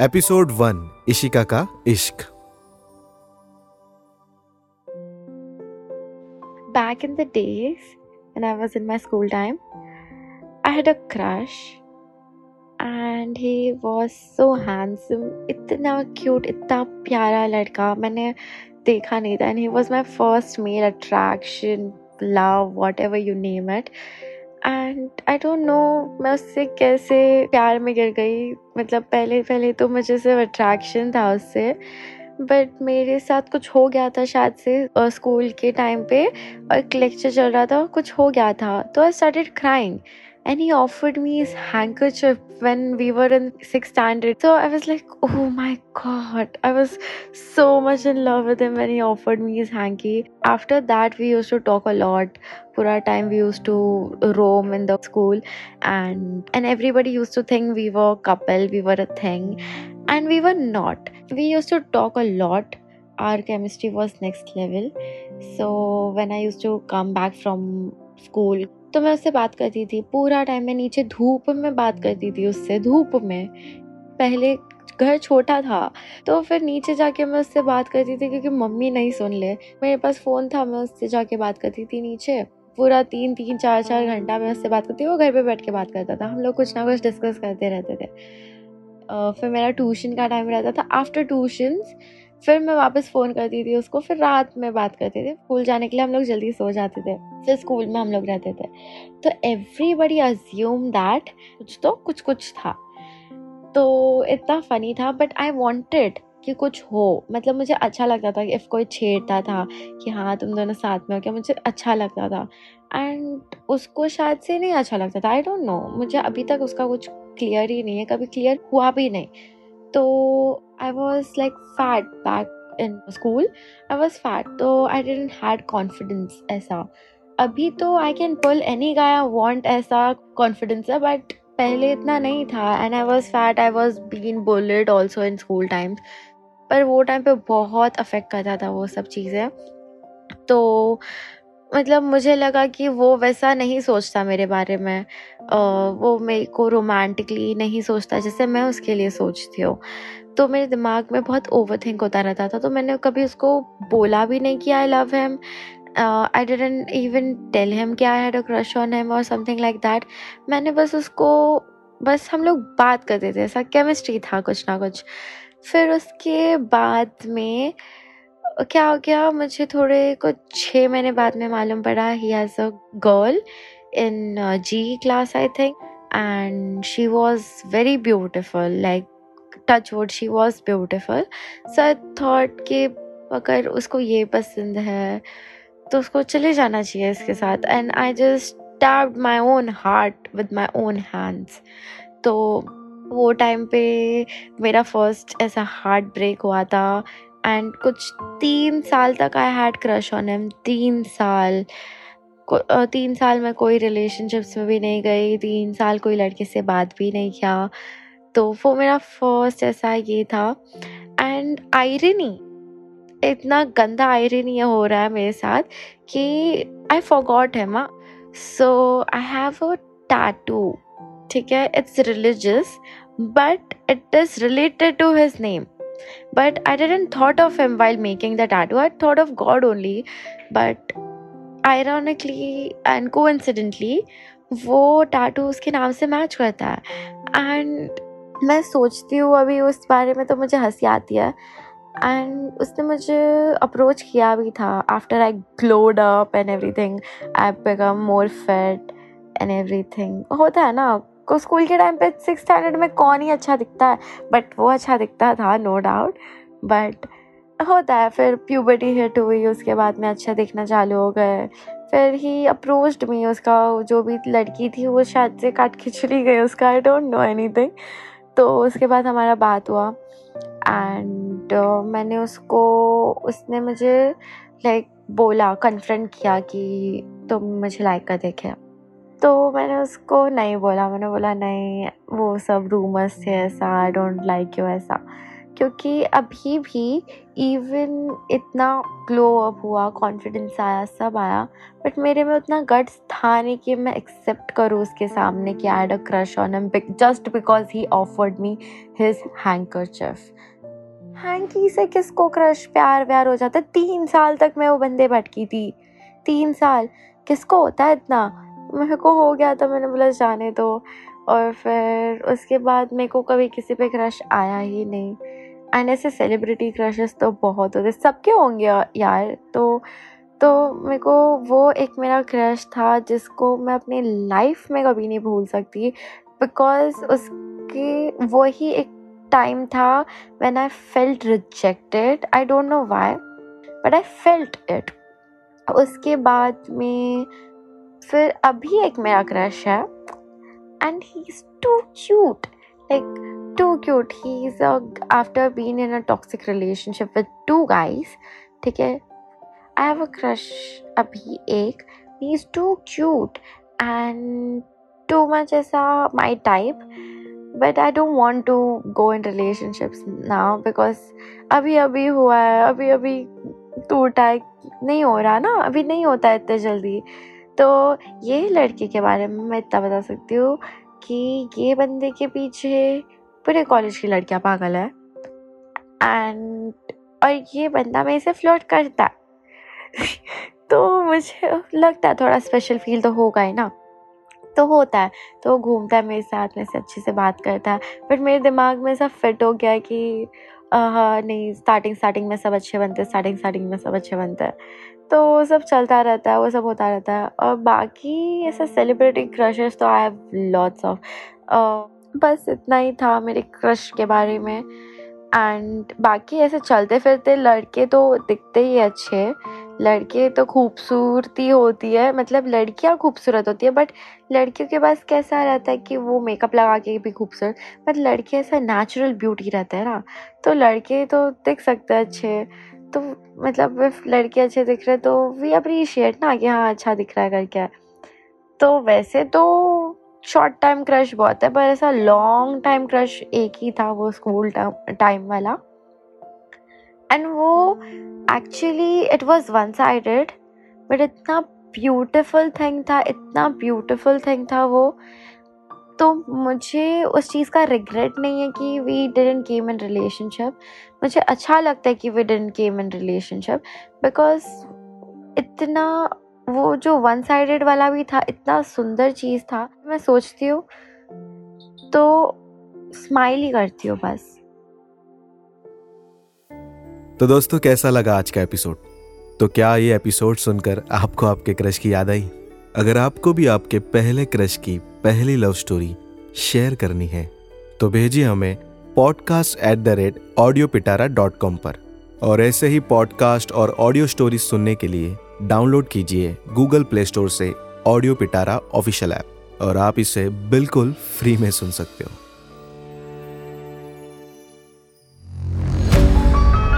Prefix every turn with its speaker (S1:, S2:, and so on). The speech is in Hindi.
S1: एपिसोड वन इशिका का इश्क
S2: back in the days when I was in my school time, I had a crush and he was so handsome, इतना cute, इतना प्यारा लड़का मैंने देखा नहीं था and he was my first male attraction, love, whatever you name it. And I don't know मैं उससे कैसे प्यार में गिर गई। मतलब पहले पहले तो मुझे सिर्फ़ अट्रैक्शन था उससे। बट मेरे साथ कुछ हो गया था शायद से स्कूल के टाइम पे, और एक लेक्चर चल रहा था कुछ हो गया था। तो I started crying and he offered me his handkerchief when we were in sixth standard. So I was like, oh my god, I was so much in love with him when he offered me his hanky. After that, we used to talk a lot. For our time, we used to roam in the school, and and everybody used to think we were a couple, we were a thing, and we were not. We used to talk a lot. Our chemistry was next level. So when I used to come back from school तो मैं उससे बात करती थी। पूरा टाइम मैं नीचे धूप में बात करती थी उससे, धूप में। पहले घर छोटा था तो फिर नीचे जाके मैं उससे बात करती थी क्योंकि मम्मी नहीं सुन ले। मेरे पास फ़ोन था, मैं उससे जाके बात करती थी नीचे। पूरा तीन तीन, चार चार घंटा मैं उससे बात करती वो घर पे बैठ के बात करता था। हम लोग कुछ ना कुछ डिस्कस करते रहते थे। फिर मेरा ट्यूशन का टाइम रहता था। आफ्टर ट्यूशन्स फिर मैं वापस फ़ोन करती थी उसको, फिर रात में बात करते थे। स्कूल जाने के लिए हम लोग जल्दी सो जाते थे, फिर स्कूल में हम लोग रहते थे। तो एवरीबडी अज्यूम दैट कुछ तो कुछ कुछ था। तो इतना फ़नी था बट आई वॉन्टेड कि कुछ हो। मतलब मुझे अच्छा लगता था कि इफ़ कोई छेड़ता था कि हाँ तुम दोनों साथ में हो क्या? मुझे अच्छा लगता था। एंड उसको शायद से नहीं अच्छा लगता था। आई डोंट नो मुझे अभी तक उसका कुछ क्लियर ही नहीं है। कभी क्लियर हुआ भी नहीं। तो I was like fat back in school. I was fat, so I didn't had confidence ऐसा। अभी तो I can pull any guy I want ऐसा कॉन्फिडेंस है बट पहले इतना नहीं था। And I was fat I was been bullied also in school times पर वो टाइम पे बहुत अफेक्ट करता था वो सब चीज़ें। तो मतलब मुझे लगा कि वो वैसा नहीं सोचता मेरे बारे में। आ, वो मेरे को रोमांटिकली नहीं सोचता जैसे मैं उसके लिए सोचती हूँ। तो मेरे दिमाग में बहुत ओवर थिंक होता रहता था तो मैंने कभी उसको बोला भी नहीं कि I love him I didn't even tell him कि I had a crush on him और समथिंग लाइक दैट मैंने बस उसको, बस हम लोग बात करते थे, ऐसा केमिस्ट्री था कुछ ना कुछ। फिर उसके बाद में, क्या हो गया, मुझे थोड़े कुछ छः महीने बाद में मालूम पड़ा he has a girl in G class I think and she was very beautiful like touch wood she was beautiful so I thought कि अगर उसको ये पसंद है तो उसको चले जाना चाहिए इसके साथ। And I just tapped my own heart with my own hands तो वो टाइम पे मेरा फ़र्स्ट ऐसा हार्ट ब्रेक हुआ था। एंड कुछ तीन साल तक I had crush on him तीन साल। तीन साल में कोई रिलेशनशिप्स में भी नहीं गई। तीन साल कोई लड़के से बात भी नहीं किया। तो वो मेरा फ़र्स्ट ऐसा ये था। एंड आयरनी इतना गंदा आयरनी हो रहा है मेरे साथ कि आई फॉगॉट है माँ सो आई हैव अ टैटू ठीक है? It's religious but it is related to his name but i didn't thought of him while making the tattoo. I thought of god only, but ironically and coincidentally, वो टैटू उसके नाम से मैच करता है। एंड मैं सोचती हूँ अभी उस बारे में तो मुझे हँसी आती है। एंड उसने मुझे अप्रोच किया भी था। After I glowed up and everything I become more fat and everything होता है ना, को स्कूल के टाइम पे सिक्स स्टैंडर्ड में कौन ही अच्छा दिखता है। बट वो अच्छा दिखता था नो डाउट बट होता है, फिर प्यूबर्टी हिट हुई, उसके बाद में अच्छा दिखना चालू हो गए। फिर ही अप्रोच्ड मी उसका जो भी लड़की थी, वो शायद से काट खिचड़ी गई, उसका आई डोंट नो एनी तो उसके बाद हमारा बात हुआ। एंड uh, मैंने उसको उसने मुझे लाइक बोला कन्फ्रंट किया कि तुम मुझे लाइक कर देखे। तो मैंने उसको नहीं बोला। मैंने बोला नहीं वो सब रूमर्स थे ऐसा आई डोंट लाइक यू ऐसा। क्योंकि अभी भी इवन इतना ग्लो अप हुआ कॉन्फिडेंस आया, सब आया बट मेरे में उतना गट्स था नहीं कि मैं एक्सेप्ट करूँ उसके सामने कि I a crush on him just because he offered me his handkerchief hanky से किसको क्रश प्यार व्यार हो जाता? तीन साल तक मैं वो बंदे भटकी थी। तीन साल। किसको होता है इतना? मेरे को हो गया था मैंने बोला, जाने दो। और फिर उसके बाद मेरे को कभी किसी पे क्रश आया ही नहीं। एंड ऐसे सेलिब्रिटी क्रशेस तो बहुत होते सबके होंगे यार। तो तो मेरे को वो एक मेरा क्रश था जिसको मैं अपनी लाइफ में कभी नहीं भूल सकती। बिकॉज़ उसके वो ही एक टाइम था when I felt rejected I don't know why but I felt it उसके बाद में फिर अभी एक मेरा क्रश है। And he is too cute like too cute. He's a after being in a toxic relationship with two guys. ठीक है I have a crush अभी एक He's too cute and too much ऐसा my type. But I don't want to go in relationships now because अभी अभी हुआ है अभी अभी टूटा है नहीं हो रहा ना अभी नहीं होता है इतने जल्दी तो ये लड़की के बारे में मैं इतना बता सकती हूँ कि ये बंदे के पीछे पूरे कॉलेज की लड़कियाँ पागल है। एंड और ये बंदा मेरे से फ्लर्ट करता है। तो मुझे लगता है थोड़ा स्पेशल फील तो होगा ही ना। तो होता है। तो घूमता है मेरे साथ में से अच्छे से बात करता है। बट मेरे दिमाग में सब फिट हो गया कि हाँ नहीं स्टार्टिंग स्टार्टिंग में सब अच्छे बनते हैं स्टार्टिंग स्टार्टिंग में सब अच्छे बनते। हैं तो वो सब चलता रहता है, वो सब होता रहता है। और बाकी ऐसा सेलिब्रिटी क्रशेस तो आई हैव लॉट्स ऑफ़ बस इतना ही था मेरे क्रश के बारे में। एंड बाकी ऐसे चलते फिरते लड़के तो दिखते ही अच्छे। लड़के तो खूबसूरती होती है मतलब लड़कियाँ खूबसूरत होती है बट लड़कियों के पास कैसा रहता है कि वो मेकअप लगा के भी खूबसूरत बट लड़के ऐसा नेचुरल ब्यूटी रहता है ना तो लड़के तो दिख सकते हैं अच्छे तो मतलब लड़के अच्छे दिख रहे तो वी अप्रिशिएट ना कि हाँ अच्छा दिख रहा है करके। तो वैसे तो शॉर्ट टाइम क्रश बहुत है, पर ऐसा लॉन्ग टाइम क्रश एक ही था वो स्कूल टाइम वाला। एंड वो actually it was one sided but इतना ब्यूटिफुल थिंग था, इतना ब्यूटिफुल थिंग था वो तो मुझे उस चीज़ का रिग्रेट नहीं है कि we didn't came in relationship मुझे अच्छा लगता है कि we didn't came in relationship because इतना वो जो वन साइडेड वाला भी था, इतना सुंदर चीज़ था, मैं सोचती हूँ तो स्माइल ही करती हूँ बस।
S1: तो दोस्तों, कैसा लगा आज का एपिसोड? तो क्या ये एपिसोड सुनकर आपको आपके क्रश की याद आई? अगर आपको भी आपके पहले क्रश की पहली लव स्टोरी शेयर करनी है तो भेजिए हमें podcast at the rate audio Pitara dot com पर। और ऐसे ही पॉडकास्ट और ऑडियो स्टोरी सुनने के लिए डाउनलोड कीजिए गूगल प्ले स्टोर से ऑडियो पिटारा ऑफिशियल ऐप और आप इसे बिल्कुल फ्री में सुन सकते हो।